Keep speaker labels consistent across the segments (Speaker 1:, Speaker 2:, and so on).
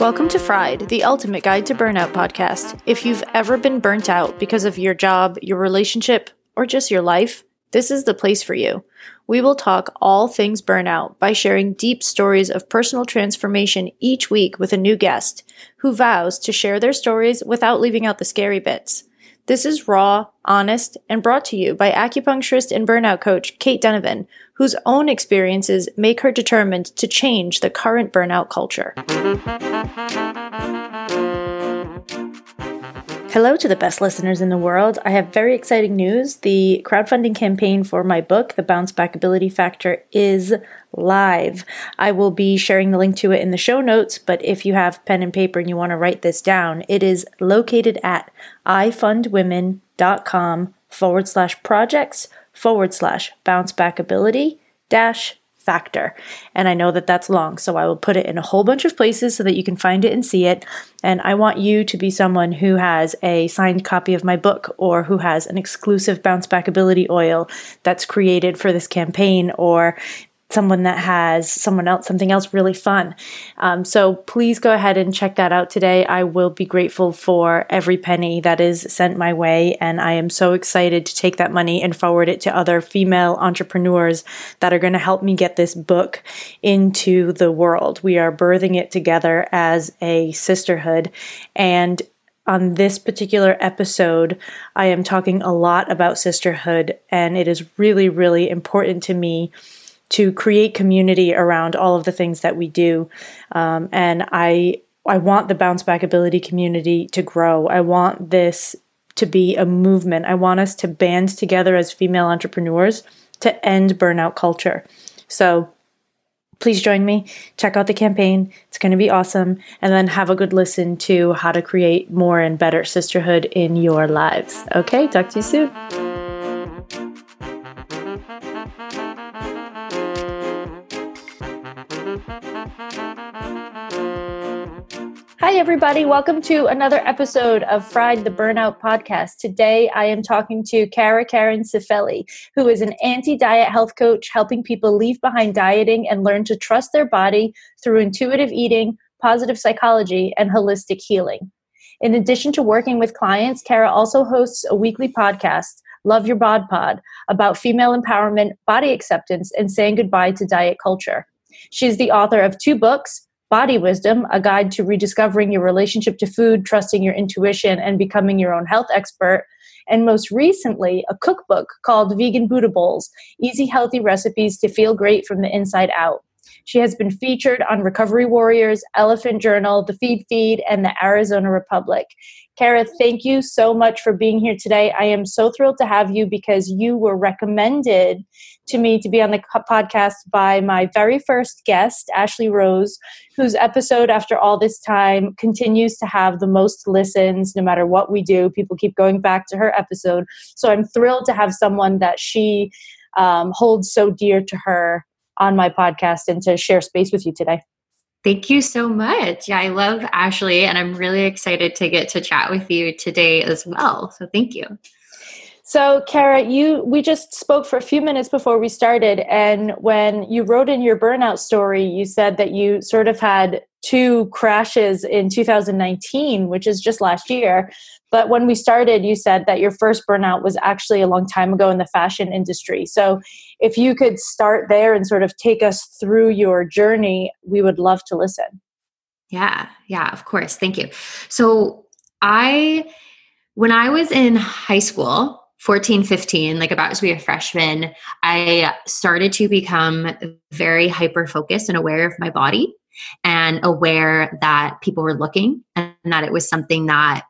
Speaker 1: Welcome to Fried, the ultimate guide to burnout podcast. If you've ever been burnt out because of your job, your relationship, or just your life, this is the place for you. We will talk all things burnout by sharing deep stories of personal transformation each week with a new guest who vows to share their stories without leaving out the scary bits. This is raw, honest, and brought to you by acupuncturist and burnout coach Kate Donovan, whose own experiences make her determined to change the current burnout culture. Hello to the best listeners in the world. I have very exciting news. The crowdfunding campaign for my book, The Bounce Back Ability Factor, is live. I will be sharing the link to it in the show notes, but if you have pen and paper and you want to write this down, it is located at ifundwomen.com forward slash projects forward slash bounce back ability dash factor. And I know that that's long, so I will put it in a whole bunch of places so that you can find it and see it. And I want you to be someone who has a signed copy of my book or who has an exclusive bounce back ability oil that's created for this campaign or someone that has someone else something else really fun. Um, so please go ahead and check that out today. I will be grateful for every penny that is sent my way and i am so excited to take that money and forward it to other female entrepreneurs that are going to help me get this book into the world. We are birthing it together as a sisterhood and on this particular episode, I am talking a lot about sisterhood, and it is really, really important to me to create community around all of the things that we do. Um, and I I want the bounce back ability community to grow. I want this to be a movement. I want us to band together as female entrepreneurs to end burnout culture. So please join me. Check out the campaign. It's going to be awesome. And then have a good listen to how to create more and better sisterhood in your lives. Okay, talk to you soon. Hi, everybody. Welcome to another episode of Fried the Burnout podcast. Today, I am talking to Kara Karen Cifelli, who is an anti diet health coach helping people leave behind dieting and learn to trust their body through intuitive eating, positive psychology, and holistic healing. In addition to working with clients, Kara also hosts a weekly podcast, Love Your Bod Pod, about female empowerment, body acceptance, and saying goodbye to diet culture. She's the author of two books Body Wisdom, a guide to rediscovering your relationship to food, trusting your intuition, and becoming your own health expert. And most recently, a cookbook called Vegan Buddha Bowls Easy Healthy Recipes to Feel Great from the Inside Out. She has been featured on Recovery Warriors, Elephant Journal, The Feed Feed, and the Arizona Republic. Kara, thank you so much for being here today. I am so thrilled to have you because you were recommended to me to be on the podcast by my very first guest, Ashley Rose, whose episode, after all this time, continues to have the most listens no matter what we do. People keep going back to her episode. So I'm thrilled to have someone that she um, holds so dear to her on my podcast and to share space with you today.
Speaker 2: Thank you so much. Yeah, I love Ashley, and I'm really excited to get to chat with you today as well. So thank you.
Speaker 1: So, Kara, you we just spoke for a few minutes before we started, and when you wrote in your burnout story, you said that you sort of had two crashes in 2019, which is just last year. But when we started, you said that your first burnout was actually a long time ago in the fashion industry. So, if you could start there and sort of take us through your journey, we would love to listen.
Speaker 2: Yeah, yeah, of course. Thank you. So, I, when I was in high school, 14, 15, like about to be a freshman, I started to become very hyper focused and aware of my body and aware that people were looking and that it was something that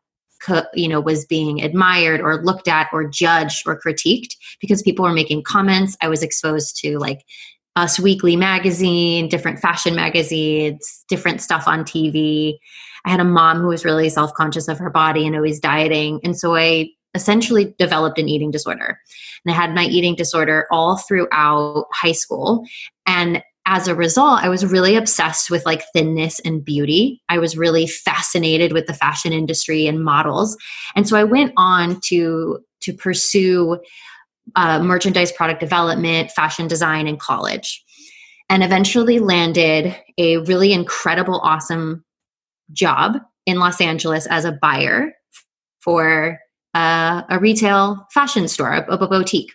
Speaker 2: you know was being admired or looked at or judged or critiqued because people were making comments. I was exposed to like us weekly magazine different fashion magazines different stuff on tv i had a mom who was really self-conscious of her body and always dieting and so i essentially developed an eating disorder. And i had my eating disorder all throughout high school and as a result, I was really obsessed with like thinness and beauty. I was really fascinated with the fashion industry and models. And so I went on to to pursue uh, merchandise product development, fashion design in college, and eventually landed a really incredible, awesome job in Los Angeles as a buyer for uh, a retail fashion store, a, a boutique.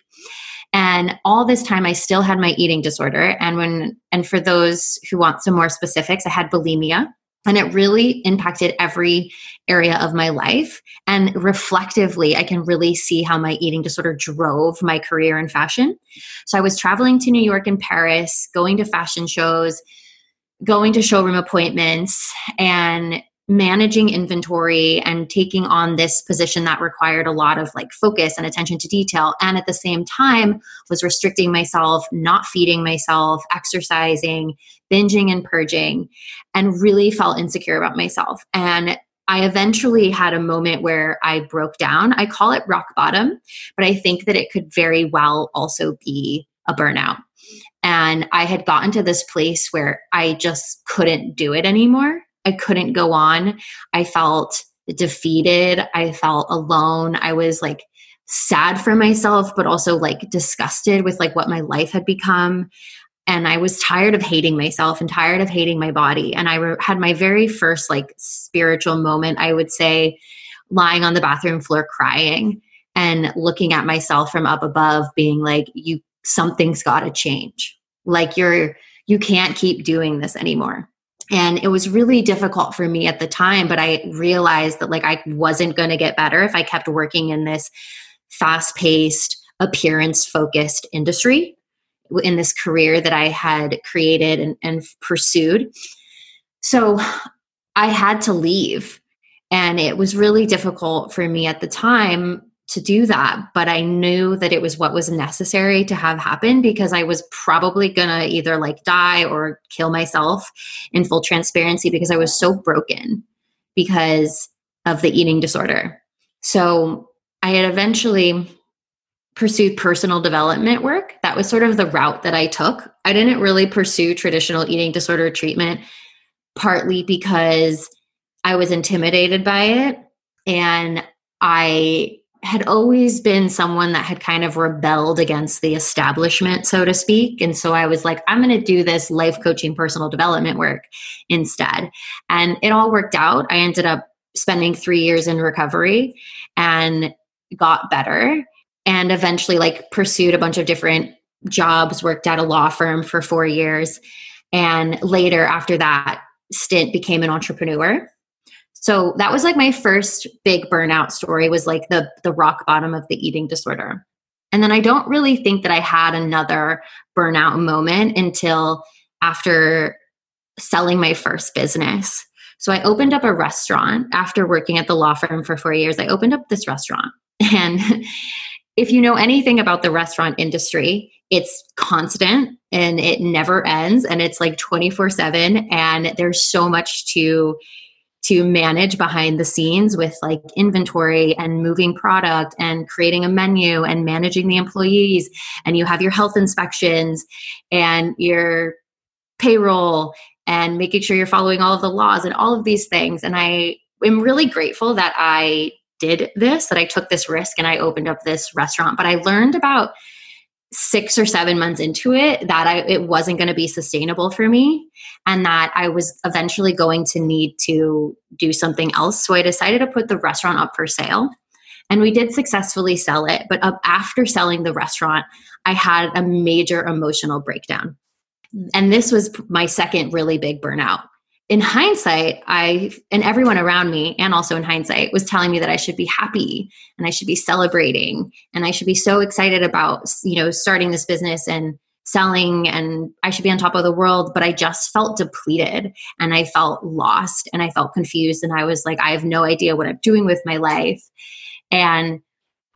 Speaker 2: And all this time, I still had my eating disorder. And when, and for those who want some more specifics, I had bulimia. And it really impacted every area of my life. And reflectively i can really see how my eating disorder drove my career in fashion. So i was traveling to new york and paris going to fashion shows going to showroom appointments and managing inventory and taking on this position that required a lot of like focus and attention to detail and at the same time was restricting myself not feeding myself exercising binging and purging and really felt insecure about myself and I eventually had a moment where I broke down. I call it rock bottom, but I think that it could very well also be a burnout. And I had gotten to this place where I just couldn't do it anymore. I couldn't go on. I felt defeated. I felt alone. I was like sad for myself, but also like disgusted with like what my life had become. And I was tired of hating myself and tired of hating my body. And I re- had my very first like spiritual moment, I would say, lying on the bathroom floor crying and looking at myself from up above, being like, you, something's got to change. Like you're, you can't keep doing this anymore and it was really difficult for me at the time but i realized that like i wasn't going to get better if i kept working in this fast paced appearance focused industry in this career that i had created and, and pursued. So i had to leave and it was really difficult for me at the time to do that but i knew that it was what was necessary to have happen because i was probably gonna either like die or kill myself in full transparency because i was so broken because of the eating disorder. So i had eventually pursued personal development work. That was sort of the route that i took. I didn't really pursue traditional eating disorder treatment partly because i was intimidated by it and i had always been someone that had kind of rebelled against the establishment, so to speak. And so I was like, I'm going to do this life coaching personal development work instead. And it all worked out. I ended up spending three years in recovery and got better and eventually like pursued a bunch of different jobs worked at a law firm for four years and later after that stint became an entrepreneur so that was like my first big burnout story was like the the rock bottom of the eating disorder. And then I don't really think that I had another burnout moment until after selling my first business. So I opened up a restaurant after working at the law firm for 4 years. I opened up this restaurant. And if you know anything about the restaurant industry, it's constant and it never ends and it's like 24/7 and there's so much to to manage behind the scenes with like inventory and moving product and creating a menu and managing the employees and you have your health inspections and your payroll and making sure you're following all of the laws and all of these things. And i am really grateful that i did this that i took this risk and i opened up this restaurant. But i learned about six or seven months into it that I, it wasn't going to be sustainable for me and that I was eventually going to need to do something else. So I decided to put the restaurant up for sale. And we did successfully sell it. But after selling the restaurant, I had a major emotional breakdown. And this was my second really big burnout in hindsight, I and everyone around me, and also in hindsight, was telling me that I should be happy and I should be celebrating and I should be so excited about you know starting this business and selling and I should be on top of the world. But I just felt depleted and I felt lost and I felt confused and I was like, I have no idea what I'm doing with my life. And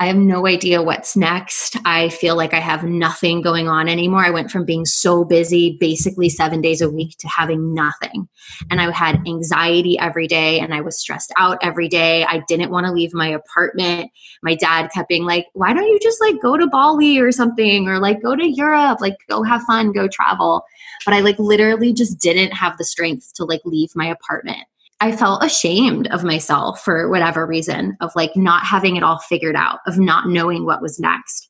Speaker 2: I have no idea what's next. I feel like I have nothing going on anymore. I went from being so busy, basically seven days a week, to having nothing. And I had anxiety every day and I was stressed out every day. I didn't want to leave my apartment. My dad kept being like, why don't you just like go to Bali or something or like go to Europe, like go have fun, go travel. But I like literally just didn't have the strength to like leave my apartment. I felt ashamed of myself for whatever reason, of like not having it all figured out, of not knowing what was next.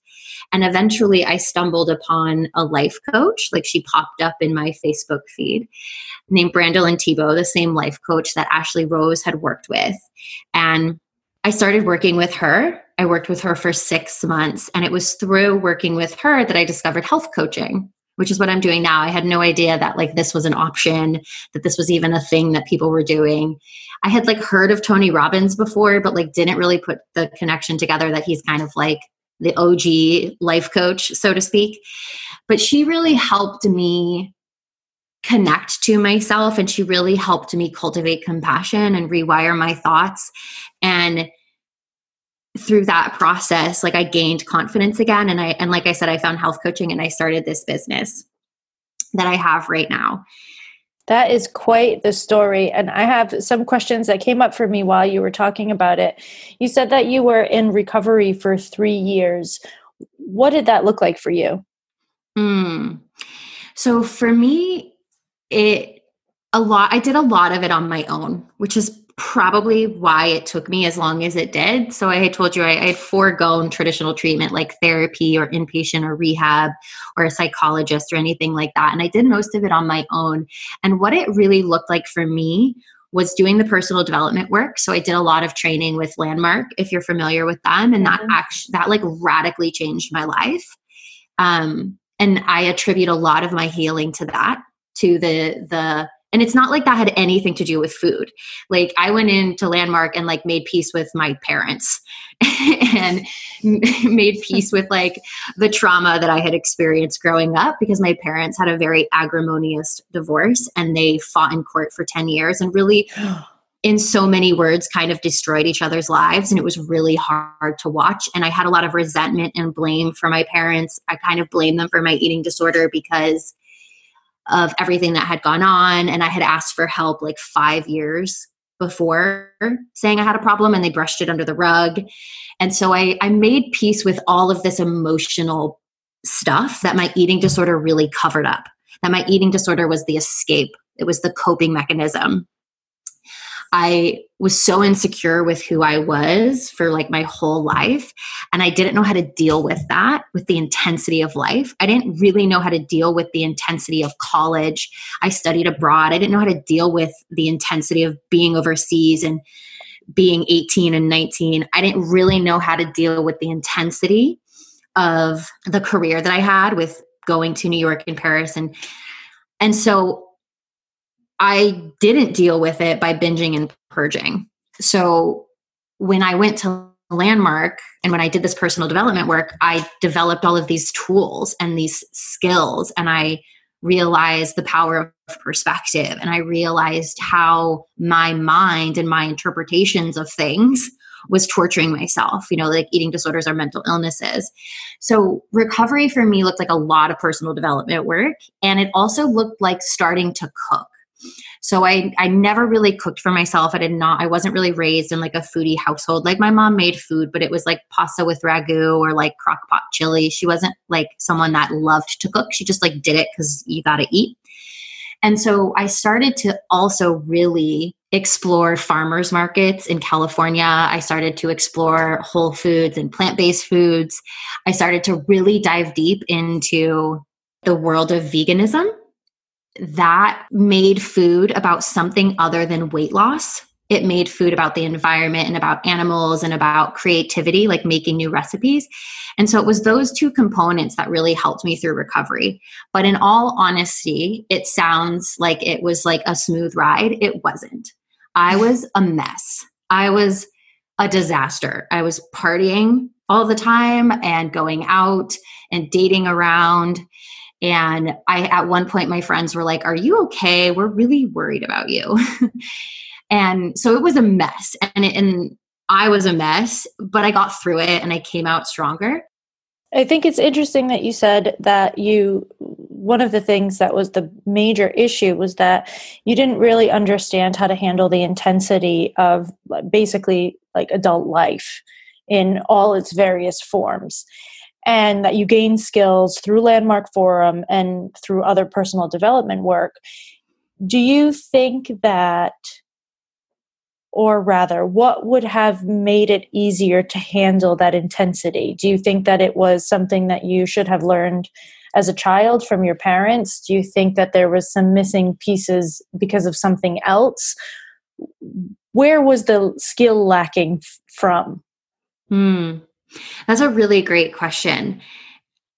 Speaker 2: And eventually I stumbled upon a life coach. Like she popped up in my Facebook feed named Brandolyn Thibault, the same life coach that Ashley Rose had worked with. And I started working with her. I worked with her for six months. And it was through working with her that I discovered health coaching which is what I'm doing now. I had no idea that like this was an option, that this was even a thing that people were doing. I had like heard of Tony Robbins before, but like didn't really put the connection together that he's kind of like the OG life coach, so to speak. But she really helped me connect to myself and she really helped me cultivate compassion and rewire my thoughts and through that process like i gained confidence again and i and like i said i found health coaching and i started this business that i have right now.
Speaker 1: That is quite the story and i have some questions that came up for me while you were talking about it. You said that you were in recovery for three years. What did that look like for you?
Speaker 2: Mm. so for me it a lot i did a lot of it on my own which is probably why it took me as long as it did. So I told you I, I had foregone traditional treatment like therapy or inpatient or rehab or a psychologist or anything like that. And I did most of it on my own. And what it really looked like for me was doing the personal development work. So I did a lot of training with Landmark, if you're familiar with them, and that mm-hmm. actually that like radically changed my life. Um, and I attribute a lot of my healing to that, to the the and it's not like that had anything to do with food. Like i went into landmark and like made peace with my parents and made peace with like the trauma that i had experienced growing up because my parents had a very acrimonious divorce and they fought in court for 10 years and really in so many words kind of destroyed each other's lives and it was really hard to watch. And i had a lot of resentment and blame for my parents. I kind of blamed them for my eating disorder because of everything that had gone on. And I had asked for help like five years before saying I had a problem and they brushed it under the rug. And so I, I made peace with all of this emotional stuff that my eating disorder really covered up. That my eating disorder was the escape, it was the coping mechanism. I was so insecure with who I was for like my whole life. And I didn't know how to deal with that, with the intensity of life. I didn't really know how to deal with the intensity of college. I studied abroad. I didn't know how to deal with the intensity of being overseas and being 18 and 19. I didn't really know how to deal with the intensity of the career that I had with going to New York and Paris and and so I didn't deal with it by binging and purging. So when I went to Landmark and when I did this personal development work, I developed all of these tools and these skills, and I realized the power of perspective. And I realized how my mind and my interpretations of things was torturing myself. You know, like eating disorders are mental illnesses. So, recovery for me looked like a lot of personal development work. And it also looked like starting to cook. So I I never really cooked for myself. I did not I wasn't really raised in like a foodie household. Like my mom made food, but it was like pasta with ragu or like crock pot chili. She wasn't like someone that loved to cook. She just like did it cuz you got to eat. And so I started to also really explore farmers markets in California. I started to explore whole foods and plant-based foods. I started to really dive deep into the world of veganism that made food about something other than weight loss. It made food about the environment and about animals and about creativity, like making new recipes. And so it was those two components that really helped me through recovery. But in all honesty, it sounds like it was like a smooth ride. It wasn't. I was a mess. I was a disaster. I was partying all the time and going out and dating around and I, at one point, my friends were like, Are you okay? We're really worried about you. and so it was a mess. And, it, and I was a mess, but I got through it and I came out stronger.
Speaker 1: I think it's interesting that you said that you, one of the things that was the major issue was that you didn't really understand how to handle the intensity of basically like adult life in all its various forms and that you gain skills through Landmark Forum and through other personal development work. Do you think that or rather, what would have made it easier to handle that intensity? Do you think that it was something that you should have learned as a child from your parents? Do you think that there was some missing pieces because of something else? Where was the skill lacking from?
Speaker 2: Hmm. That's a really great question.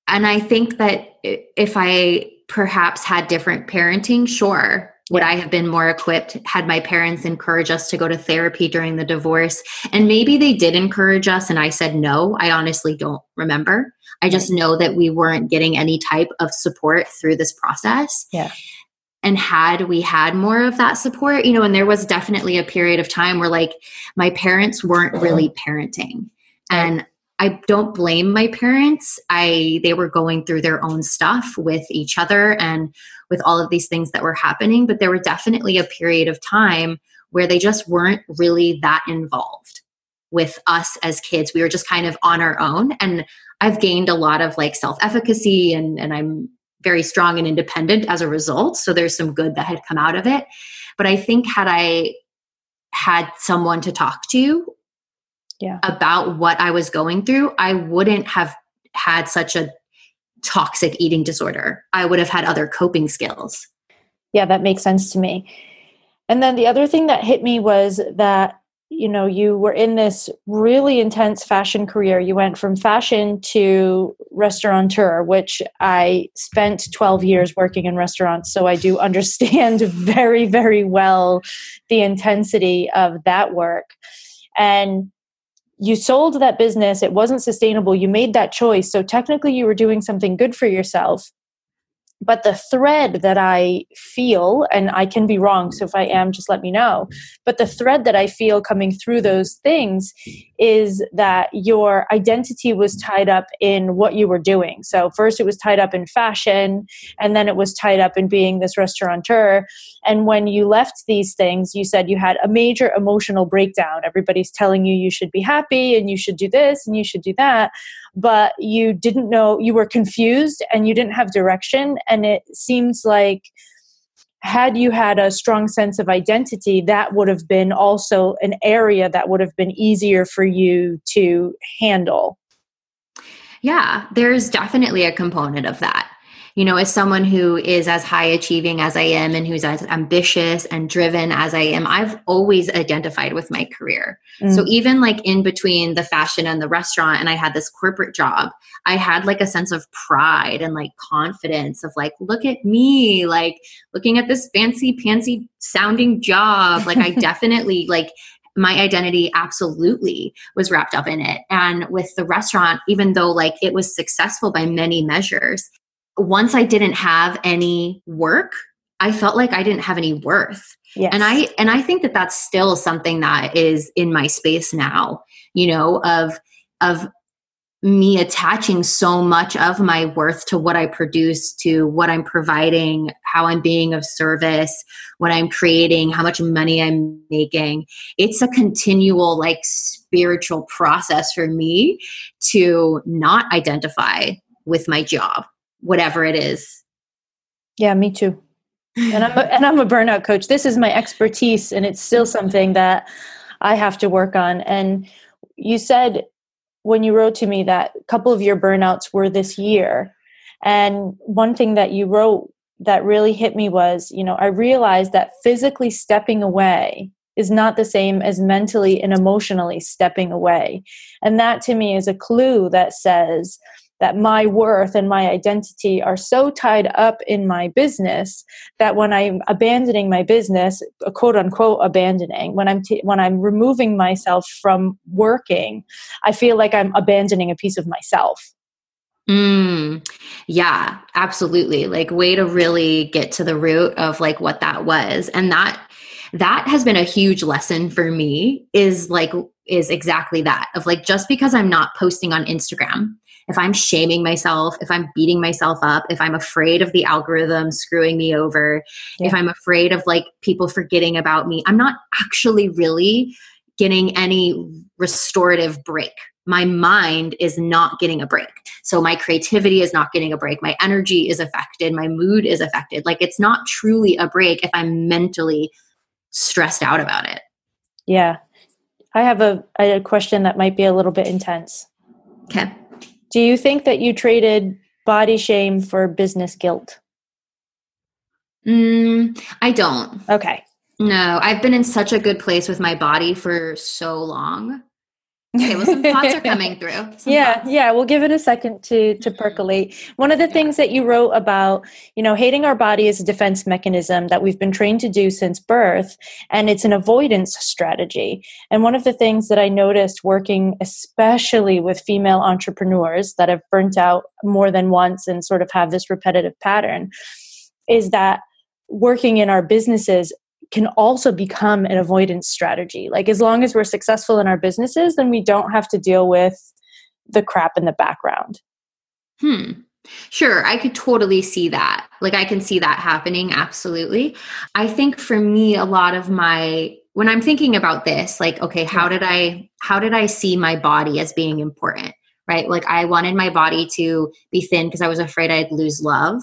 Speaker 2: And I think that if I perhaps had different parenting, sure, would I have been more equipped had my parents encouraged us to go to therapy during the divorce? And maybe they did encourage us and I said no. I honestly don't remember. I just know that we weren't getting any type of support through this process.
Speaker 1: Yeah.
Speaker 2: And had we had more of that support, you know, and there was definitely a period of time where like my parents weren't really parenting. And I don't blame my parents. I they were going through their own stuff with each other and with all of these things that were happening, but there were definitely a period of time where they just weren't really that involved with us as kids. We were just kind of on our own and I've gained a lot of like self-efficacy and and I'm very strong and independent as a result, so there's some good that had come out of it. But I think had I had someone to talk to
Speaker 1: yeah.
Speaker 2: about what I was going through, I wouldn't have had such a toxic eating disorder. I would have had other coping skills.
Speaker 1: Yeah, that makes sense to me. And then the other thing that hit me was that you know you were in this really intense fashion career you went from fashion to restaurateur which i spent 12 years working in restaurants so i do understand very very well the intensity of that work and you sold that business, it wasn't sustainable, you made that choice. So technically, you were doing something good for yourself but the thread that I feel, and I can be wrong, so if I am, just let me know. But the thread that I feel coming through those things is that your identity was tied up in what you were doing. So, first it was tied up in fashion, and then it was tied up in being this restaurateur. And when you left these things, you said you had a major emotional breakdown. Everybody's telling you you should be happy and you should do this and you should do that but you didn't know, you were confused and you didn't have direction. And it seems like had you had a strong sense of identity, that would have been also an area that would have been easier for you to handle.
Speaker 2: Yeah, there's definitely a component of that you know, as someone who is as high achieving as I am and who's as ambitious and driven as I am, I've always identified with my career. Mm. So even like in between the fashion and the restaurant, and I had this corporate job, I had like a sense of pride and like confidence of like, look at me, like looking at this fancy pantsy sounding job. Like I definitely like my identity absolutely was wrapped up in it. And with the restaurant, even though like it was successful by many measures, once I didn't have any work, I felt like I didn't have any worth. Yes. And I and I think that that's still something that is in my space now, you know, of of me attaching so much of my worth to what I produce, to what I'm providing, how I'm being of service, what I'm creating, how much money I'm making. It's a continual, like, spiritual process for me to not identify with my job whatever it is.
Speaker 1: Yeah, me too. and I'm a, and I'm a burnout coach. This is my expertise, and it's still something that I have to work on. And you said when you wrote to me that a couple of your burnouts were this year, and one thing that you wrote that really hit me was, you know, I realized that physically stepping away is not the same as mentally and emotionally stepping away. And that to me is a clue that says that my worth and my identity are so tied up in my business that when I'm abandoning my business, quote unquote abandoning, when I'm t- when I'm removing myself from working, I feel like I'm abandoning a piece of myself.
Speaker 2: Mm, yeah, absolutely. Like way to really get to the root of like what that was. And that that has been a huge lesson for me is like is exactly that of like just because I'm not posting on Instagram if I'm shaming myself, if I'm beating myself up, if I'm afraid of the algorithm screwing me over, yeah. if I'm afraid of like people forgetting about me, I'm not actually really getting any restorative break. My mind is not getting a break. So my creativity is not getting a break. My energy is affected. My mood is affected. Like it's not truly a break if I'm mentally stressed out about it.
Speaker 1: Yeah. I have a, a question that might be a little bit intense.
Speaker 2: Okay.
Speaker 1: Do you think that you traded body shame for business guilt?
Speaker 2: Mm, I don't.
Speaker 1: Okay.
Speaker 2: No, I've been in such a good place with my body for so long. Okay, well, some thoughts are coming through. Some
Speaker 1: yeah,
Speaker 2: thoughts.
Speaker 1: yeah. We'll give it a second to to
Speaker 2: Mhm.
Speaker 1: percolate. One of the
Speaker 2: Yeah.
Speaker 1: things that you wrote about, you know, hating our body is a defense mechanism that we've been trained to do since birth, and it's an avoidance strategy. And one of the things that I noticed working, especially with female entrepreneurs that have burnt out more than once and sort of have this repetitive pattern, is that working in our businesses can also become an avoidance strategy. Like as long as we're successful in our businesses, then we don't have to deal with the crap in the background.
Speaker 2: Hmm. Sure, I could totally see that. Like I can see that happening absolutely. I think for me a lot of my when I'm thinking about this, like okay, how did I how did I see my body as being important? Right? Like I wanted my body to be thin because I was afraid I'd lose love.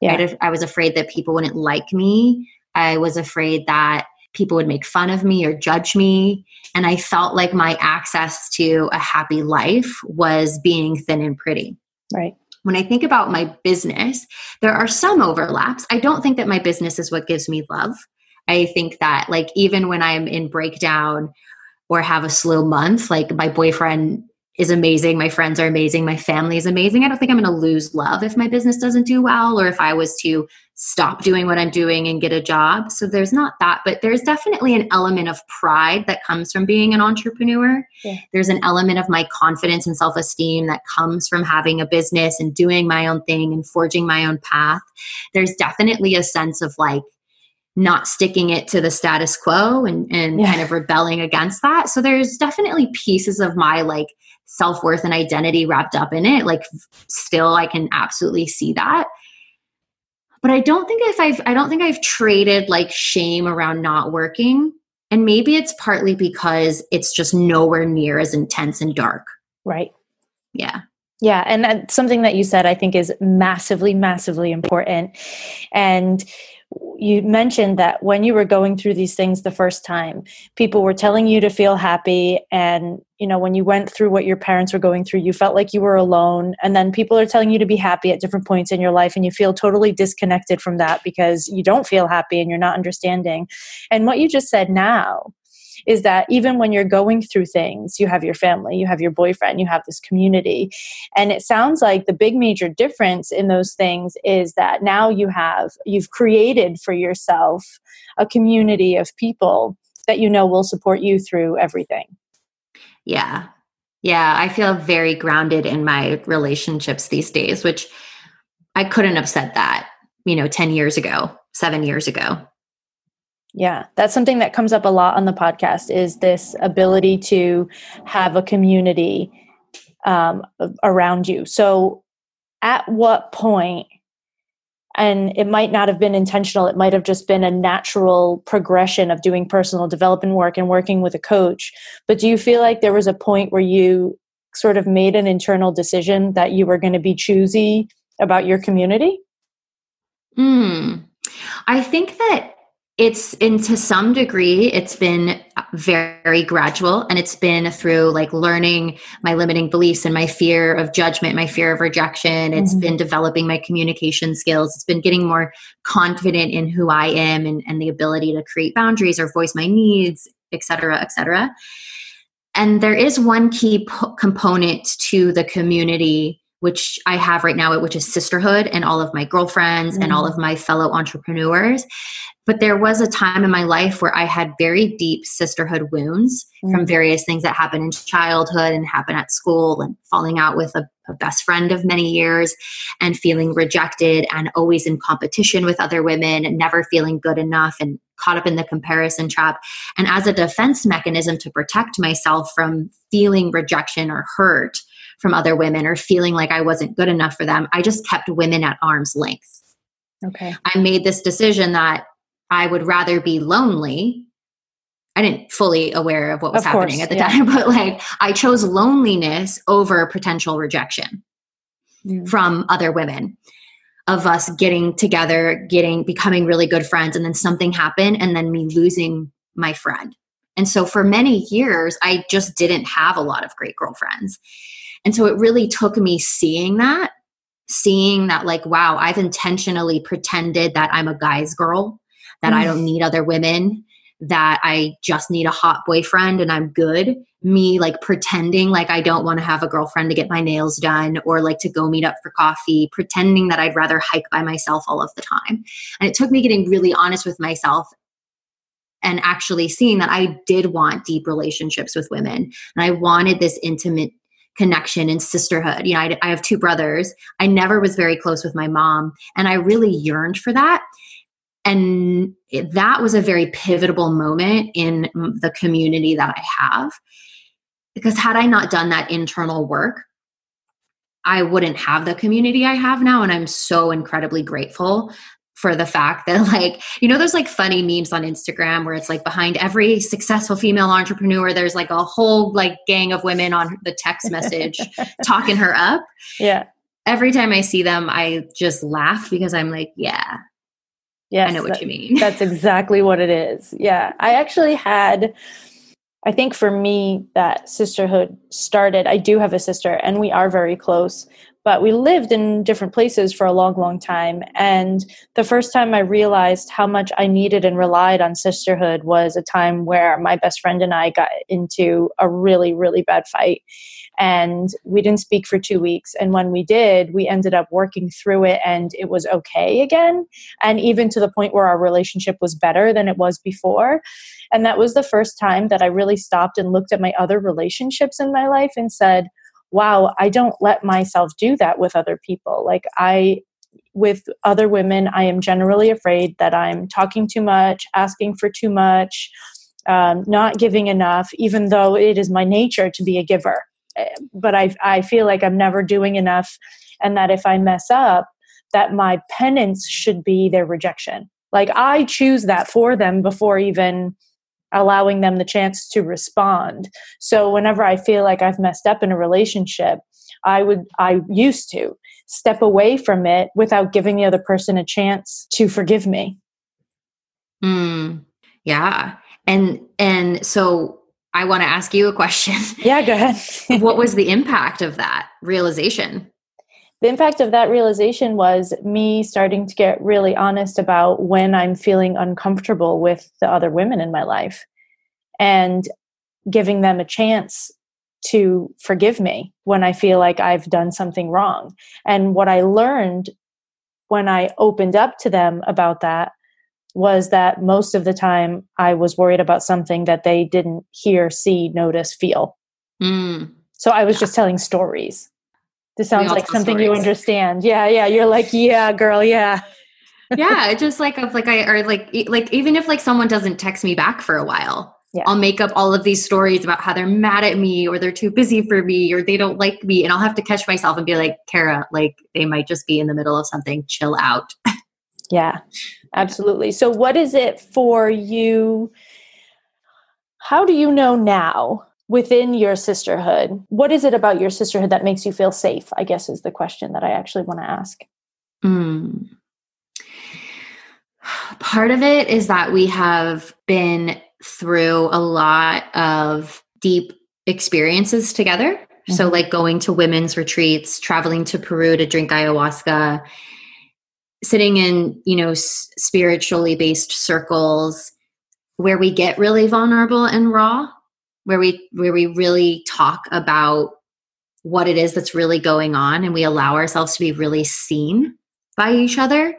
Speaker 1: Yeah.
Speaker 2: Right? I was afraid that people wouldn't like me. I was afraid that people would make fun of me or judge me. And I felt like my access to a happy life was being thin and pretty
Speaker 1: Right.
Speaker 2: when I think about my business, there are some overlaps. I don't think that my business is what gives me love. I think that, like, even when I'm in breakdown or have a slow month, like, my boyfriend is amazing, my friends are amazing, my family is amazing. I don't think I'm going to lose love if my business doesn't do well or if I was to stop doing what I'm doing and get a job. So there's not that, but there's definitely an element of pride that comes from being an entrepreneur.
Speaker 1: Yeah.
Speaker 2: There's an element of my confidence and self esteem that comes from having a business and doing my own thing and forging my own path. There's definitely a sense of like, not sticking it to the status quo and, and
Speaker 1: Yeah.
Speaker 2: kind of rebelling against that. So there's definitely pieces of my like self worth and identity wrapped up in it. Like still I can absolutely see that. But I don't think if I've I don't think I've traded like shame around not working. And maybe it's partly because it's just nowhere near as intense and dark.
Speaker 1: Right.
Speaker 2: Yeah.
Speaker 1: Yeah, and that's something that you said I think is massively, massively important. And you mentioned that when you were going through these things the first time, people were telling you to feel happy. And, you know, when you went through what your parents were going through, you felt like you were alone. And then people are telling you to be happy at different points in your life, and you feel totally disconnected from that because you don't feel happy and you're not understanding. And what you just said now is that even when you're going through things, you have your family, you have your boyfriend, you have this community. And it sounds like the big major difference in those things is that now you have, you've created for yourself a community of people that you know will support you through everything.
Speaker 2: Yeah. Yeah. I feel very grounded in my relationships these days, which I couldn't have said that, you know, 10 years ago, seven years ago.
Speaker 1: Yeah, that's something that comes up a lot on the podcast is this ability to have a community um, around you. So, at what point, and it might not have been intentional, it might have just been a natural progression of doing personal development work and working with a coach. But do you feel like there was a point where you sort of made an internal decision that you were going to be choosy about your community?
Speaker 2: Mm. I think that it's in to some degree it's been very gradual and it's been through like learning my limiting beliefs and my fear of judgment my fear of rejection. It's
Speaker 1: Mhm.
Speaker 2: been developing my communication skills. It's been getting more confident in who i am and, and the ability to create boundaries or voice my needs et cetera et cetera. And there is one key po- component to the community which I have right now, which is sisterhood and all of my girlfriends and all of my fellow entrepreneurs. But there was a time in my life where I had very deep sisterhood wounds from
Speaker 1: Mm.
Speaker 2: various things that happened in childhood and happened at school and falling out with a, a best friend of many years and feeling rejected and always in competition with other women and never feeling good enough and caught up in the comparison trap. And as a defense mechanism to protect myself from feeling rejection or hurt from other women or feeling like I wasn't good enough for them, I just kept women at arm's length.
Speaker 1: Okay.
Speaker 2: I made this decision that I would rather be lonely. I didn't fully aware of what was
Speaker 1: Of course,
Speaker 2: happening at the
Speaker 1: yeah.
Speaker 2: time, but like I chose loneliness over potential rejection
Speaker 1: Mm.
Speaker 2: from other women of us getting together, getting becoming really good friends and then something happened and then me losing my friend And so for many years, I just didn't have a lot of great girlfriends. And so it really took me seeing that, seeing that, like, wow, I've intentionally pretended that I'm a guy's girl, that mm. I don't need other women, that I just need a hot boyfriend and I'm good. Me like pretending like I don't want to have a girlfriend to get my nails done or like to go meet up for coffee, pretending that I'd rather hike by myself all of the time. And it took me getting really honest with myself and actually seeing that I did want deep relationships with women and I wanted this intimate connection and sisterhood. You know, I, I, have two brothers. I never was very close with my mom, and I really yearned for that. And that was a very pivotal moment in the community that I have. Because had I not done that internal work, I wouldn't have the community I have now. And I'm so incredibly grateful for the fact that like you know there's like funny memes on Instagram where it's like behind every successful female entrepreneur there's like a whole like gang of women on the text message talking her up.
Speaker 1: Yeah.
Speaker 2: Every time I see them I just laugh because I'm like, yeah. Yeah, I know what
Speaker 1: that,
Speaker 2: you mean.
Speaker 1: that's exactly what it is. Yeah. I actually had I think for me that sisterhood started. I do have a sister and we are very close, but we lived in different places for a long, long time. And the first time I realized how much I needed and relied on sisterhood was a time where my best friend and I got into a really, really bad fight. And we didn't speak for two weeks. And when we did, we ended up working through it and it was okay again. And even to the point where our relationship was better than it was before. And that was the first time that I really stopped and looked at my other relationships in my life and said, wow, I don't let myself do that with other people. Like, I, with other women, I am generally afraid that I'm talking too much, asking for too much, um, not giving enough, even though it is my nature to be a giver. Eh, but I, I feel like I'm never doing enough, and that if I mess up, that my penance should be their rejection. Like I choose that for them before even allowing them the chance to respond. So whenever I feel like I've messed up in a relationship, I would I used to step away from it without giving the other person a chance to forgive me.
Speaker 2: Mm, yeah. And and so I want to ask you a question.
Speaker 1: Yeah, go ahead.
Speaker 2: what was the impact of that realization?
Speaker 1: The impact of that realization was me starting to get really honest about when I'm feeling uncomfortable with the other women in my life and giving them a chance to forgive me when I feel like I've done something wrong. And what I learned when I opened up to them about that was that most of the time I was worried about something that they didn't hear, see, notice, feel. Mm. So I was yeah. just telling stories. This sounds like something stories. you understand. Yeah, yeah. You're like, yeah, girl, yeah.
Speaker 2: yeah, just like of like I or like like even if like someone doesn't text me back for a while, yeah. I'll make up all of these stories about how they're mad at me or they're too busy for me or they don't like me and I'll have to catch myself and be like, Kara, like they might just be in the middle of something. Chill out.
Speaker 1: yeah. Absolutely. So what is it for you? How do you know now within your sisterhood what is it about your sisterhood that makes you feel safe i guess is the question that i actually want to ask mm.
Speaker 2: part of it is that we have been through a lot of deep experiences together mm-hmm. so like going to women's retreats traveling to peru to drink ayahuasca sitting in you know s- spiritually based circles where we get really vulnerable and raw where we where we really talk about what it is that's really going on and we allow ourselves to be really seen by each other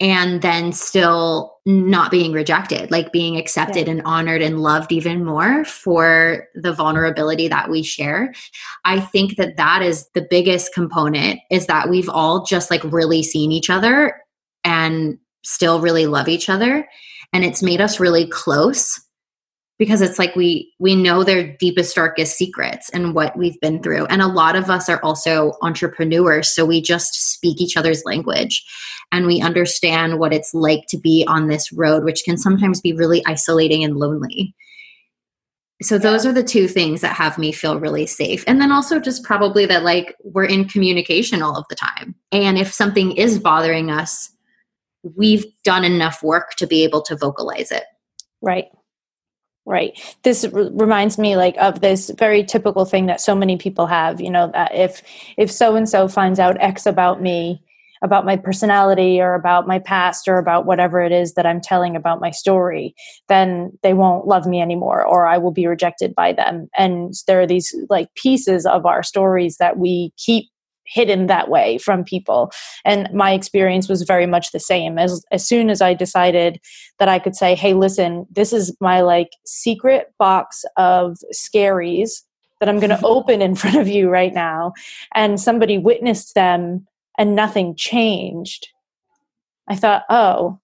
Speaker 2: and then still not being rejected like being accepted yeah. and honored and loved even more for the vulnerability that we share i think that that is the biggest component is that we've all just like really seen each other and still really love each other and it's made us really close because it's like we we know their deepest darkest secrets and what we've been through. And a lot of us are also entrepreneurs so we just speak each other's language and we understand what it's like to be on this road which can sometimes be really isolating and lonely. So those are the two things that have me feel really safe. And then also just probably that like we're in communication all of the time. And if something is bothering us we've done enough work to be able to vocalize it.
Speaker 1: Right Right. This r- reminds me like of this very typical thing that so many people have, you know, that if if so and so finds out X about me, about my personality or about my past or about whatever it is that I'm telling about my story, then they won't love me anymore or I will be rejected by them. And there are these like pieces of our stories that we keep hidden that way from people. And my experience was very much the same. As as soon as i decided that i could say hey listen this is my like secret box of scaries that i'm going to open in front of you right now and somebody witnessed them and nothing changed i thought oh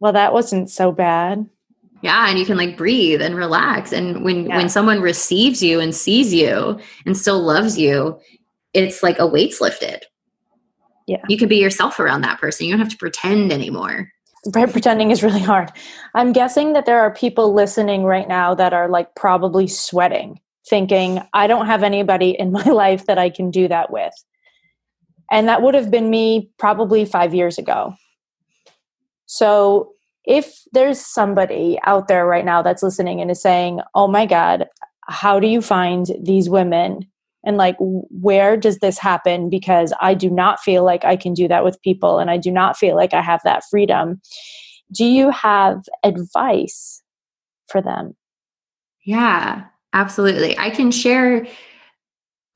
Speaker 1: well that wasn't so bad.
Speaker 2: Yeah and you can like breathe and relax and when yeah. when someone receives you and sees you and still loves you it's like a weight's lifted.
Speaker 1: Yeah.
Speaker 2: You can be yourself around that person. You don't have to pretend anymore.
Speaker 1: Pretending is really hard. I'm guessing that there are people listening right now that are like probably sweating, thinking, I don't have anybody in my life that I can do that with. And that would have been me probably five years ago. So if there's somebody out there right now that's listening and is saying, oh my God, how do you find these women and like where does this happen? Because i do not feel like i can do that with people and i do not feel like i have that freedom. Do you have advice for them?
Speaker 2: Yeah absolutely. I can share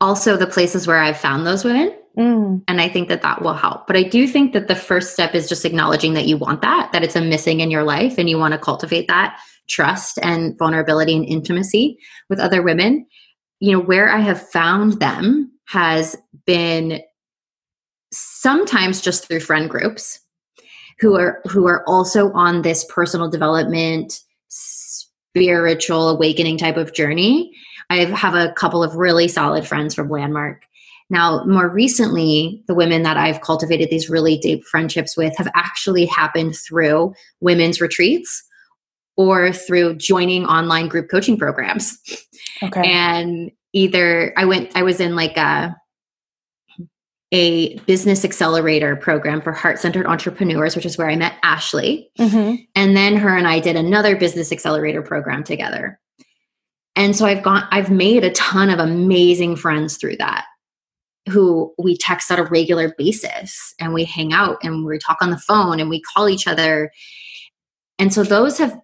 Speaker 2: also the places where i've found those women mm. and i think that that will help. But i do think that the first step is just acknowledging that you want that that it's a missing in your life and you want to cultivate that trust and vulnerability and intimacy with other women you know where i have found them has been sometimes just through friend groups who are who are also on this personal development spiritual awakening type of journey. I have a couple of really solid friends from landmark. Now more recently the women that i've cultivated these really deep friendships with have actually happened through women's retreats or through joining online group coaching programs. Okay. And either I went, I was in like a, a business accelerator program for heart centered entrepreneurs, which is where I met Ashley. Mm-hmm. And then her and I did another business accelerator program together. And so I've gone, I've made a ton of amazing friends through that who we text on a regular basis and we hang out and we talk on the phone and we call each other. And so those have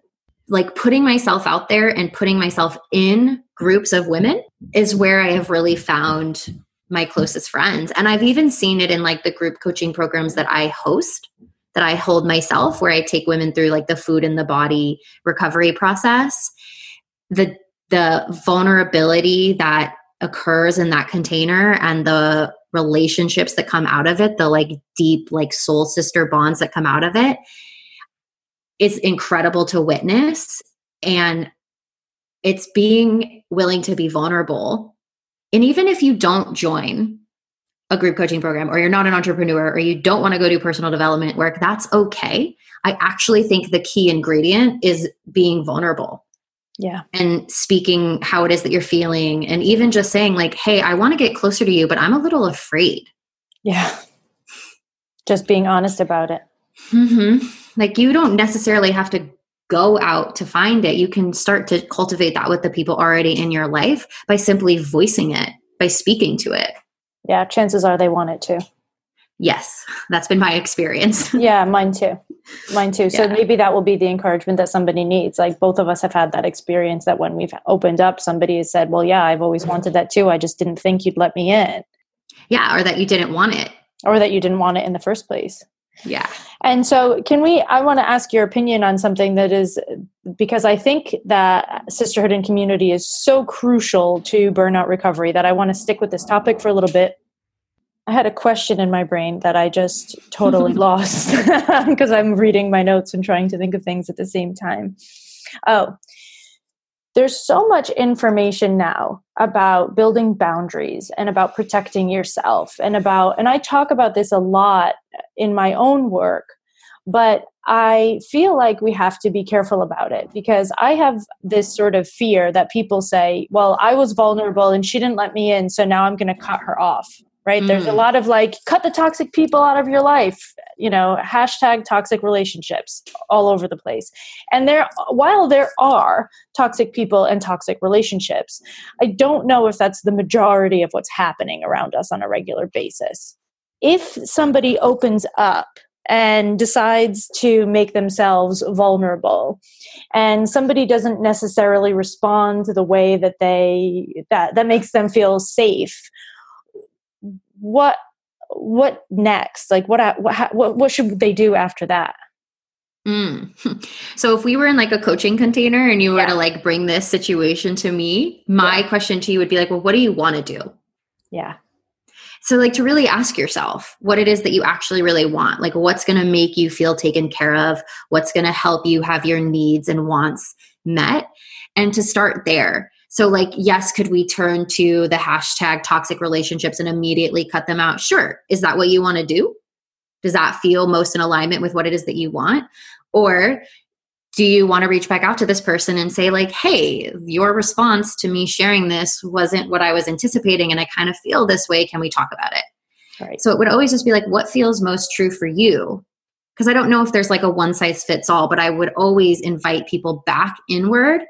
Speaker 2: like putting myself out there and putting myself in groups of women is where I have really found my closest friends. And I've even seen it in like the group coaching programs that I host, that I hold myself, where I take women through like the food and the body recovery process. The the vulnerability that occurs in that container and the relationships that come out of it, the like deep, like soul sister bonds that come out of it is incredible to witness. And it's being willing to be vulnerable. And even if you don't join a group coaching program or you're not an entrepreneur or you don't want to go do personal development work, that's okay. I actually think the key ingredient is being vulnerable.
Speaker 1: Yeah.
Speaker 2: And speaking how it is that you're feeling and even just saying like, "Hey, I want to get closer to you, but I'm a little afraid."
Speaker 1: Yeah. Just being honest about it.
Speaker 2: Mhm. Like you don't necessarily have to go out to find it. You can start to cultivate that with the people already in your life by simply voicing it, by speaking to it.
Speaker 1: Yeah, chances are they want it too
Speaker 2: Yes, that's been my experience.
Speaker 1: yeah, mine too. Mine too. So yeah. maybe that will be the encouragement that somebody needs. Like both of us have had that experience that when we've opened up, somebody has said, Well, yeah, I've always wanted that too. I just didn't think you'd let me in.
Speaker 2: Yeah, or that you didn't want it.
Speaker 1: Or that you didn't want it in the first place.
Speaker 2: Yeah.
Speaker 1: And so, can we? I want to ask your opinion on something that is because I think that sisterhood and community is so crucial to burnout recovery that I want to stick with this topic for a little bit. I had a question in my brain that I just totally lost because I'm reading my notes and trying to think of things at the same time. Oh, there's so much information now about building boundaries and about protecting yourself and about and I talk about this a lot in my own work but I feel like we have to be careful about it because I have this sort of fear that people say, well, I was vulnerable and she didn't let me in, so now I'm going to cut her off. Right? Mm. There's a mm. lot of like, cut the toxic people out of your life. You know, hashtag toxic relationships all over the place. And there, while there are toxic people and toxic relationships, I don't know if that's the majority of what's happening around us on a regular basis. If somebody opens up and decides to make themselves vulnerable and somebody doesn't necessarily respond the way that they that that makes them feel safe what what next like what what what should they do after that
Speaker 2: mm. so if we were in like a coaching container and you were yeah. to like bring this situation to me my yeah. question to you would be like well what do you want to do
Speaker 1: yeah
Speaker 2: so, like, to really ask yourself what it is that you actually really want. Like, what's going to make you feel taken care of? What's going to help you have your needs and wants met? And to start there. So, like, yes, could we turn to the hashtag toxic relationships and immediately cut them out? Sure. Is that what you want to do? Does that feel most in alignment with what it is that you want? Or do you want to reach back out to this person and say like hey your response to me sharing this wasn't what i was anticipating and i kind of feel this way can we talk about it right. so it would always just be like what feels most true for you because i don't know if there's like a one size fits all but i would always invite people back inward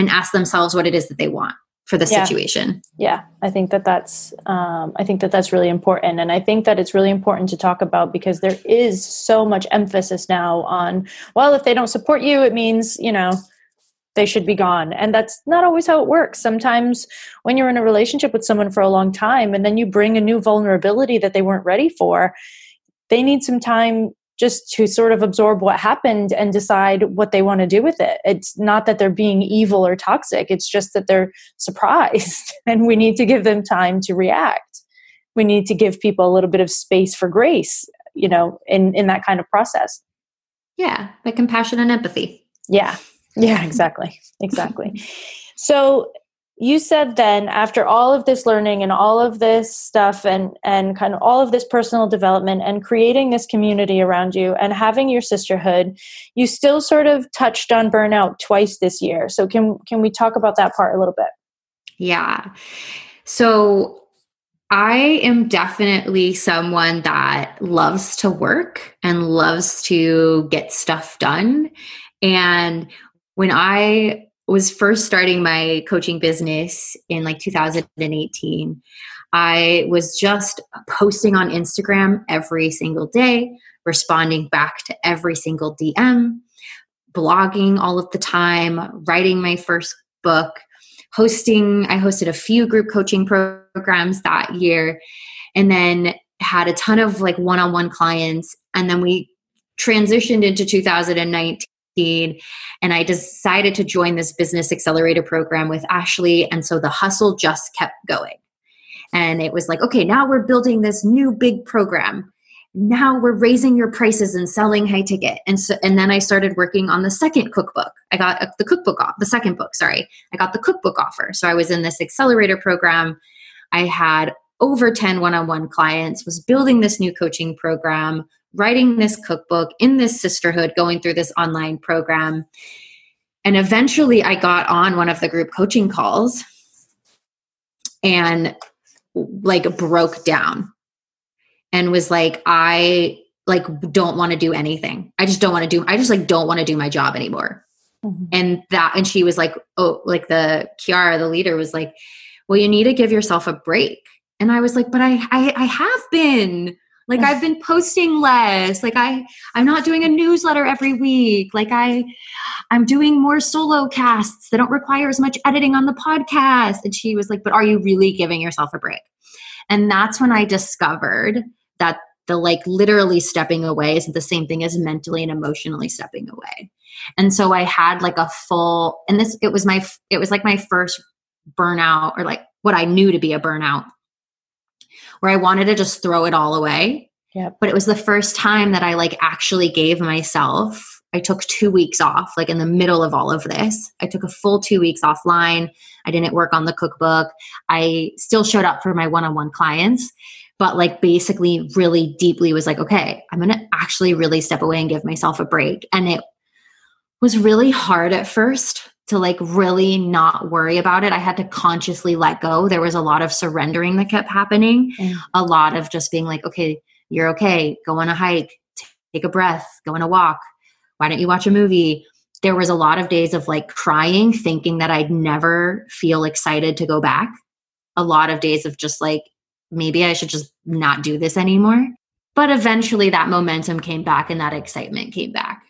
Speaker 2: and ask themselves what it is that they want for the yeah. situation.
Speaker 1: Yeah, I think that that's um, I think that that's really important, and I think that it's really important to talk about because there is so much emphasis now on well, if they don't support you, it means you know they should be gone, and that's not always how it works. Sometimes when you're in a relationship with someone for a long time, and then you bring a new vulnerability that they weren't ready for, they need some time just to sort of absorb what happened and decide what they want to do with it. It's not that they're being evil or toxic, it's just that they're surprised and we need to give them time to react. We need to give people a little bit of space for grace, you know, in in that kind of process.
Speaker 2: Yeah, by compassion and empathy.
Speaker 1: Yeah. Yeah, exactly. Exactly. So you said then after all of this learning and all of this stuff and and kind of all of this personal development and creating this community around you and having your sisterhood you still sort of touched on burnout twice this year. So can can we talk about that part a little bit?
Speaker 2: Yeah. So I am definitely someone that loves to work and loves to get stuff done. And when I was first starting my coaching business in like 2018, I was just posting on Instagram every single day, responding back to every single DM, blogging all of the time, writing my first book, hosting. I hosted a few group coaching programs that year, and then had a ton of like one on one clients. And then we transitioned into 2019 and I decided to join this business accelerator program with Ashley. And so the hustle just kept going. And it was like, okay, now we're building this new big program. Now we're raising your prices and selling high ticket. And so, and then I started working on the second cookbook. I got uh, the cookbook off, the second book, sorry. I got the cookbook offer. So I was in this accelerator program. I had over 10 one-on-one clients, was building this new coaching program, writing this cookbook in this sisterhood, going through this online program. And eventually I got on one of the group coaching calls and like broke down and was like, I like don't want to do anything. I just don't want to do, I just like don't want to do my job anymore. Mm-hmm. And that, and she was like, oh, like the Kiara, the leader was like, well, you need to give yourself a break. And I was like, but I, I, I have been like i've been posting less. Like i i'm not doing a newsletter every week. Like i i'm doing more solo casts that don't require as much editing on the podcast. And she was like but are you really giving yourself a break? And that's when i discovered that the like literally stepping away isn't the same thing as mentally and emotionally stepping away. And so i had like a full and this it was my it was like my first burnout or like what i knew to be a burnout where I wanted to just throw it all away.
Speaker 1: Yeah.
Speaker 2: But it was the first time that I like actually gave myself I took 2 weeks off like in the middle of all of this. I took a full 2 weeks offline. I didn't work on the cookbook. I still showed up for my one-on-one clients, but like basically really deeply was like, okay, I'm going to actually really step away and give myself a break. And it was really hard at first to like really not worry about it. I had to consciously let go. There was a lot of surrendering that kept happening, mm. a lot of just being like, okay, you're okay, go on a hike, take a breath, go on a walk. Why don't you watch a movie? There was a lot of days of like crying, thinking that I'd never feel excited to go back. A lot of days of just like, maybe I should just not do this anymore. But eventually that momentum came back and that excitement came back.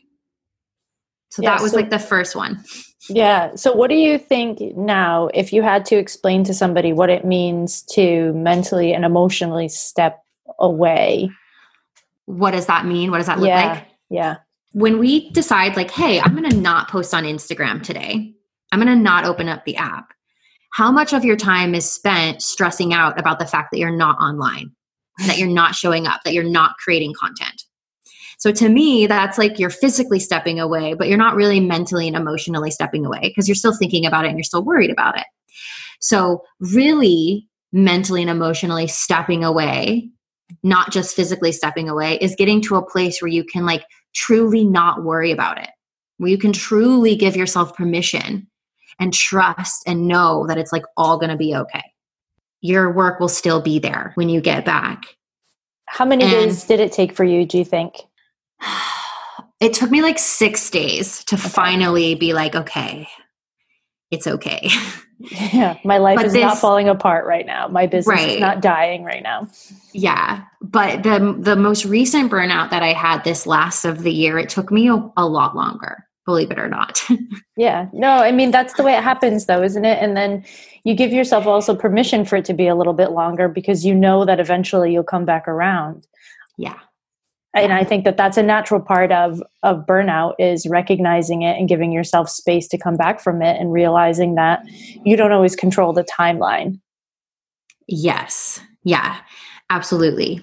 Speaker 2: So yeah, that was so, like the first one.
Speaker 1: Yeah. So what do you think now if you had to explain to somebody what it means to mentally and emotionally step away?
Speaker 2: What does that mean? What does that look
Speaker 1: yeah,
Speaker 2: like?
Speaker 1: Yeah.
Speaker 2: When we decide like, "Hey, I'm going to not post on Instagram today. I'm going to not open up the app." How much of your time is spent stressing out about the fact that you're not online, that you're not showing up, that you're not creating content? So to me, that's like you're physically stepping away, but you're not really mentally and emotionally stepping away because you're still thinking about it and you're still worried about it. So, really, mentally and emotionally stepping away, not just physically stepping away, is getting to a place where you can like truly not worry about it, where you can truly give yourself permission and trust and know that it's like all going to be okay. Your work will still be there when you get back.
Speaker 1: How many and days did it take for you, do you think?
Speaker 2: it took me like six days to okay. finally be like, okay, it's okay.
Speaker 1: Yeah, my life but is this, not falling apart right now. My business right. is not dying right now.
Speaker 2: Yeah, but the the most recent burnout that I had this last of the year, it took me a, a lot longer. Believe it or not.
Speaker 1: yeah, no, I mean that's the way it happens, though, isn't it? And then you give yourself also permission for it to be a little bit longer because you know that eventually you'll come back around.
Speaker 2: Yeah
Speaker 1: and i think that that's a natural part of of burnout is recognizing it and giving yourself space to come back from it and realizing that you don't always control the timeline.
Speaker 2: Yes. Yeah. Absolutely.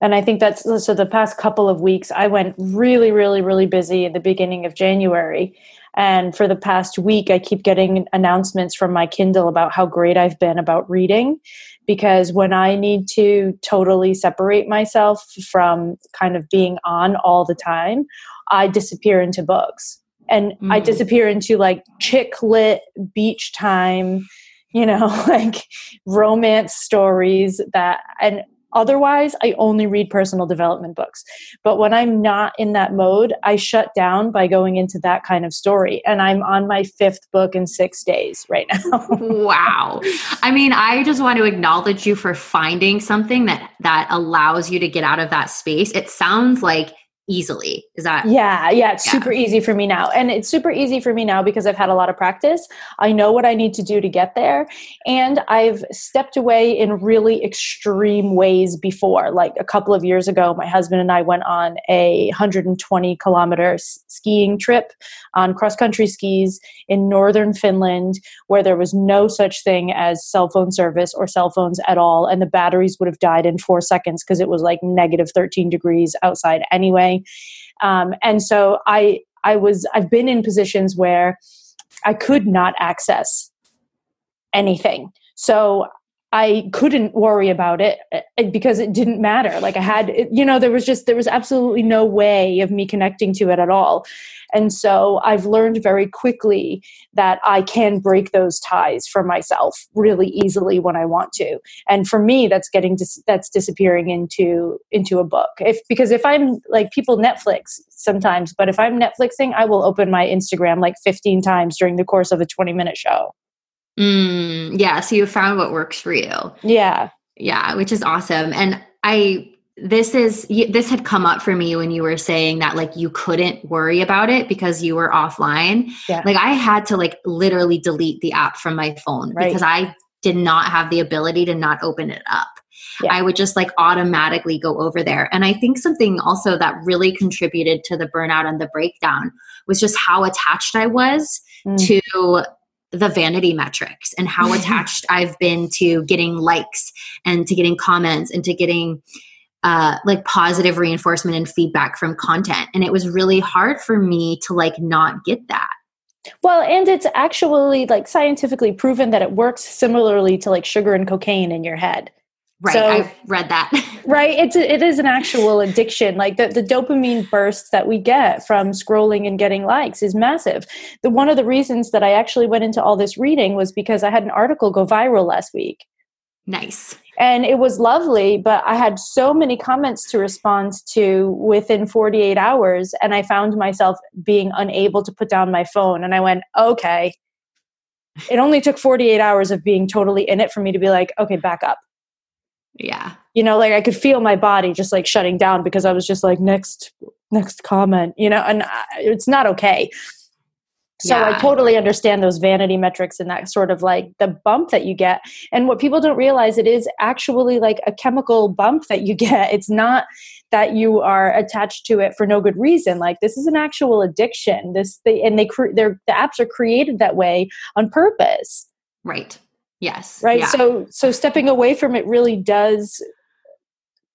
Speaker 1: And i think that's so the past couple of weeks i went really really really busy at the beginning of january and for the past week i keep getting announcements from my kindle about how great i've been about reading because when I need to totally separate myself from kind of being on all the time, I disappear into books and mm. I disappear into like chick lit beach time, you know, like romance stories that, and Otherwise, I only read personal development books. But when I'm not in that mode, I shut down by going into that kind of story. And I'm on my fifth book in six days right now.
Speaker 2: wow. I mean, I just want to acknowledge you for finding something that that allows you to get out of that space. It sounds like easily. Is that?
Speaker 1: Yeah, yeah, it's yeah. super easy for me now. And it's super easy for me now because I've had a lot of practice. I know what I need to do to get there. And I've stepped away in really extreme ways before. Like a couple of years ago, my husband and I went on a 120 kilometer skiing trip on cross country skis in northern Finland where there was no such thing as cell phone service or cell phones at all. And the batteries would have died in four seconds because it was like negative 13 degrees outside anyway um, and so I I was I've been in positions where I could not access anything. So I couldn't worry about it eh, eh, because it didn't matter. Like I had, you know, there was just, there was absolutely no way of me connecting to it at all. And so I've learned very quickly that I can break those ties for myself really easily when I want to. And for me, that's getting, dis- that's disappearing into, into a book. If, because if I'm like people Netflix sometimes, but if I'm Netflixing, I will open my Instagram like 15 times during the course of a 20 minute show.
Speaker 2: Mm, yeah. So you found what works for you.
Speaker 1: Yeah.
Speaker 2: Yeah, which is awesome. And I, this is, this had come up for me when you were saying that like you couldn't worry about it because you were offline. Yeah. Like I had to like literally delete the app from my phone right. because I did not have the ability to not open it up. Yeah. I would just like automatically go over there. And I think something also that really contributed to the burnout and the breakdown was just how attached I was mm. to the vanity metrics and how attached I've been to getting likes and to getting comments and to getting uh, like positive reinforcement and feedback from content. And it was really hard for me to like not get that.
Speaker 1: Well, and it's actually like scientifically proven that it works similarly to like sugar and cocaine in your head.
Speaker 2: Right. So, I've read that.
Speaker 1: right. It's a, it is an actual addiction. Like the, the dopamine bursts that we get from scrolling and getting likes is massive. The one of the reasons that I actually went into all this reading was because I had an article go viral last week.
Speaker 2: Nice.
Speaker 1: and it was lovely but i had so many comments to respond to within 48 hours and i found myself being unable to put down my phone and i went okay it only took 48 hours of being totally in it for me to be like okay back up
Speaker 2: yeah
Speaker 1: you know like i could feel my body just like shutting down because i was just like next next comment you know and I, it's not okay so yeah. I totally understand those vanity metrics and that sort of like the bump that you get. And what people don't realize it is actually like a chemical bump that you get. It's not that you are attached to it for no good reason. Like this is an actual addiction. This they and they they're the apps are created that way on purpose.
Speaker 2: Right. Yes.
Speaker 1: Right. Yeah. So so stepping away from it really does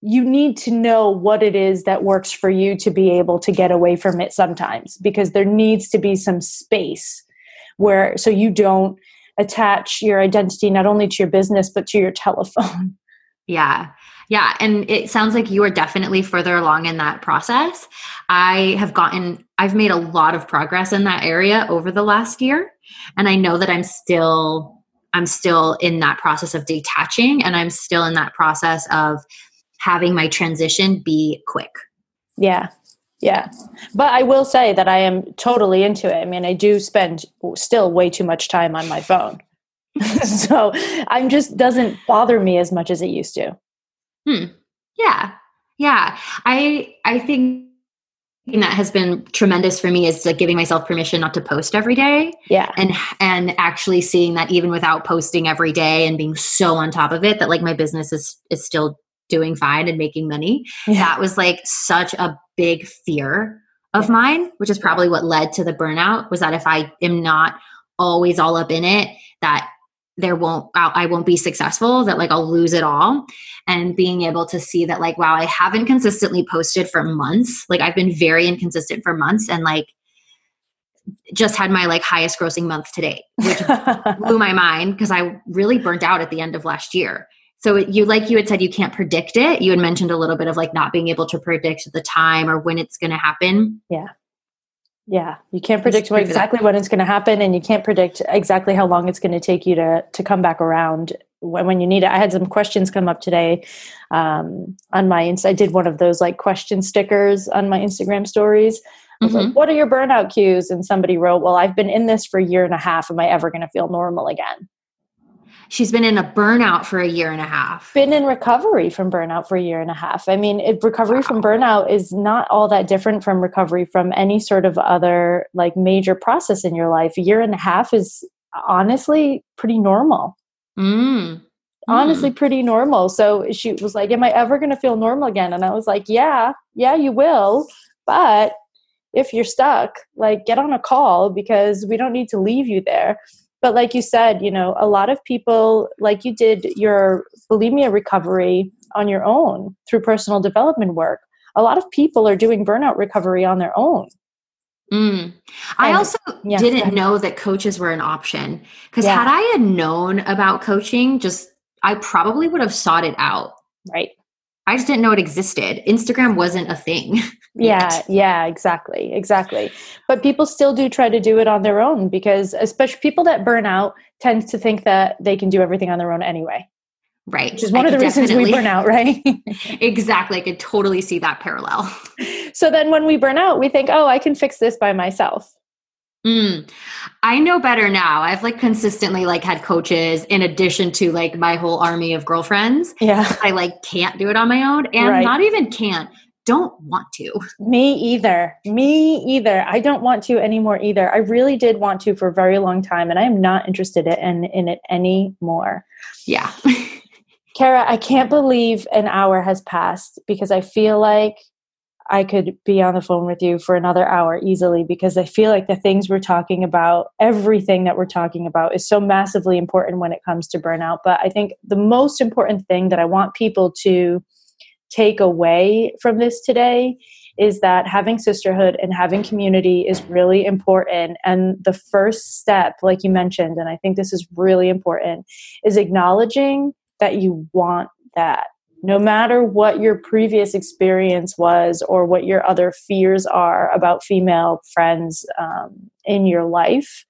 Speaker 1: you need to know what it is that works for you to be able to get away from it sometimes because there needs to be some space where so you don't attach your identity not only to your business but to your telephone
Speaker 2: yeah yeah and it sounds like you are definitely further along in that process i have gotten i've made a lot of progress in that area over the last year and i know that i'm still i'm still in that process of detaching and i'm still in that process of having my transition be quick.
Speaker 1: Yeah. Yeah. But I will say that I am totally into it. I mean, I do spend still way too much time on my phone. so I'm just doesn't bother me as much as it used to.
Speaker 2: Hmm. Yeah. Yeah. I I think that has been tremendous for me is like giving myself permission not to post every day.
Speaker 1: Yeah.
Speaker 2: And and actually seeing that even without posting every day and being so on top of it that like my business is is still doing fine and making money. Yeah. That was like such a big fear of yeah. mine, which is probably what led to the burnout was that if I am not always all up in it, that there won't I won't be successful that like I'll lose it all. And being able to see that like wow I haven't consistently posted for months. Like I've been very inconsistent for months and like just had my like highest grossing month today which blew my mind because I really burnt out at the end of last year. So you like you had said you can't predict it. You had mentioned a little bit of like not being able to predict the time or when it's going to happen.
Speaker 1: Yeah yeah you can't predict what, exactly when it's going to happen and you can't predict exactly how long it's going to take you to to come back around when, when you need it. I had some questions come up today um, on my i did one of those like question stickers on my instagram stories. Mm-hmm. like, what are your burnout cues? And somebody wrote well i've been in this for a year and a half. Am i ever going to feel normal again
Speaker 2: she's been in a burnout for a year and a half.
Speaker 1: Been in recovery from burnout for a year and a half. I mean, it, recovery wow. from burnout is not all that different from recovery from any sort of other like major process in your life. A year and a half is honestly pretty normal.
Speaker 2: Mm.
Speaker 1: Honestly, mm. pretty normal. So she was like, Am I ever going to feel normal again? And I was like, Yeah, yeah, you will. But if you're stuck, like get on a call because we don't need to leave you there but like you said you know a lot of people like you did your bulimia recovery on your own through personal development work a lot of people are doing burnout recovery on their own
Speaker 2: mm. i also yeah, didn't know that coaches were an option because yeah. had i had known about coaching just i probably would have sought it out
Speaker 1: right
Speaker 2: i just didn't know it existed. Instagram wasn't a thing.
Speaker 1: Yeah yeah exactly exactly. But people still do try to do it on their own because especially people that burn out tend to think that they can do everything on their own anyway.
Speaker 2: Right.
Speaker 1: Which is one I of the reasons we burn out right?
Speaker 2: Exactly. I could totally see that parallel.
Speaker 1: So then when we burn out we think oh i can fix this by myself
Speaker 2: Mm, I know better now. I've like consistently like had coaches in addition to like my whole army of girlfriends.
Speaker 1: Yeah.
Speaker 2: I like can't do it on my own and right. not even can't don't want to.
Speaker 1: Me either. Me either. I don't want to anymore either. I really did want to for a very long time, and I am not interested in, in it anymore.
Speaker 2: Yeah.
Speaker 1: Kara, I can't believe an hour has passed because I feel like I could be on the phone with you for another hour easily because I feel like the things we're talking about, everything that we're talking about, is so massively important when it comes to burnout. But I think the most important thing that I want people to take away from this today is that having sisterhood and having community is really important. And the first step, like you mentioned, and I think this is really important, is acknowledging that you want that. No matter what your previous experience was or what your other fears are about female friends um, in your life,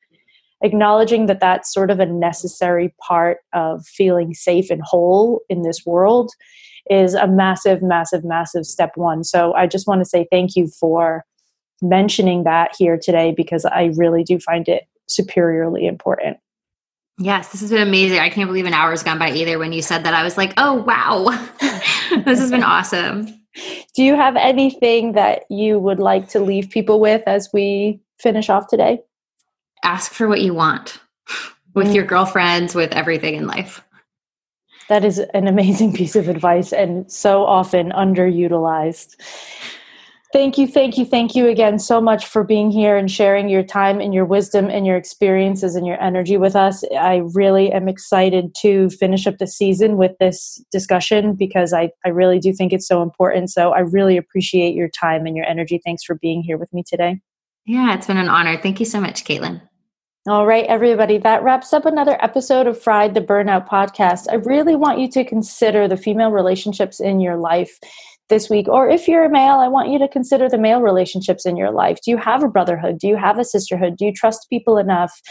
Speaker 1: acknowledging that that's sort of a necessary part of feeling safe and whole in this world is a massive, massive, massive step one. So I just want to say thank you for mentioning that here today because I really do find it superiorly important.
Speaker 2: Yes, this has been amazing. I can't believe an hour's gone by either when you said that. I was like, oh, wow, this has been awesome.
Speaker 1: Do you have anything that you would like to leave people with as we finish off today?
Speaker 2: Ask for what you want with mm. your girlfriends, with everything in life.
Speaker 1: That is an amazing piece of advice and so often underutilized. Thank you, thank you, thank you again so much for being here and sharing your time and your wisdom and your experiences and your energy with us. I really am excited to finish up the season with this discussion because I, I really do think it's so important. So I really appreciate your time and your energy. Thanks for being here with me today.
Speaker 2: Yeah, it's been an honor. Thank you so much, Caitlin.
Speaker 1: All right, everybody, that wraps up another episode of Fried the Burnout podcast. I really want you to consider the female relationships in your life this week. Or if you're a male, I want you to consider the male relationships in your life. Do you have a brotherhood? Do you have a sisterhood? Do you trust people enough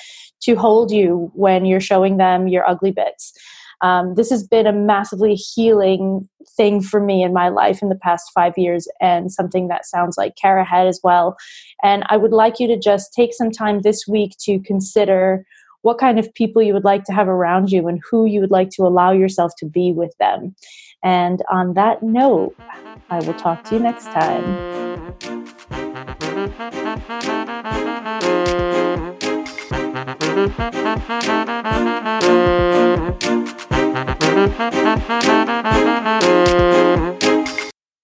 Speaker 1: to hold you when you're showing them your ugly bits? Um, this has been a massively healing thing for me in my life in the past five years, and something that sounds like Kara had as well. And I would like you to just take some time this week to consider what kind of people you would like to have around you and who you would like to allow yourself to be with them. And on that note, I will talk to you next time.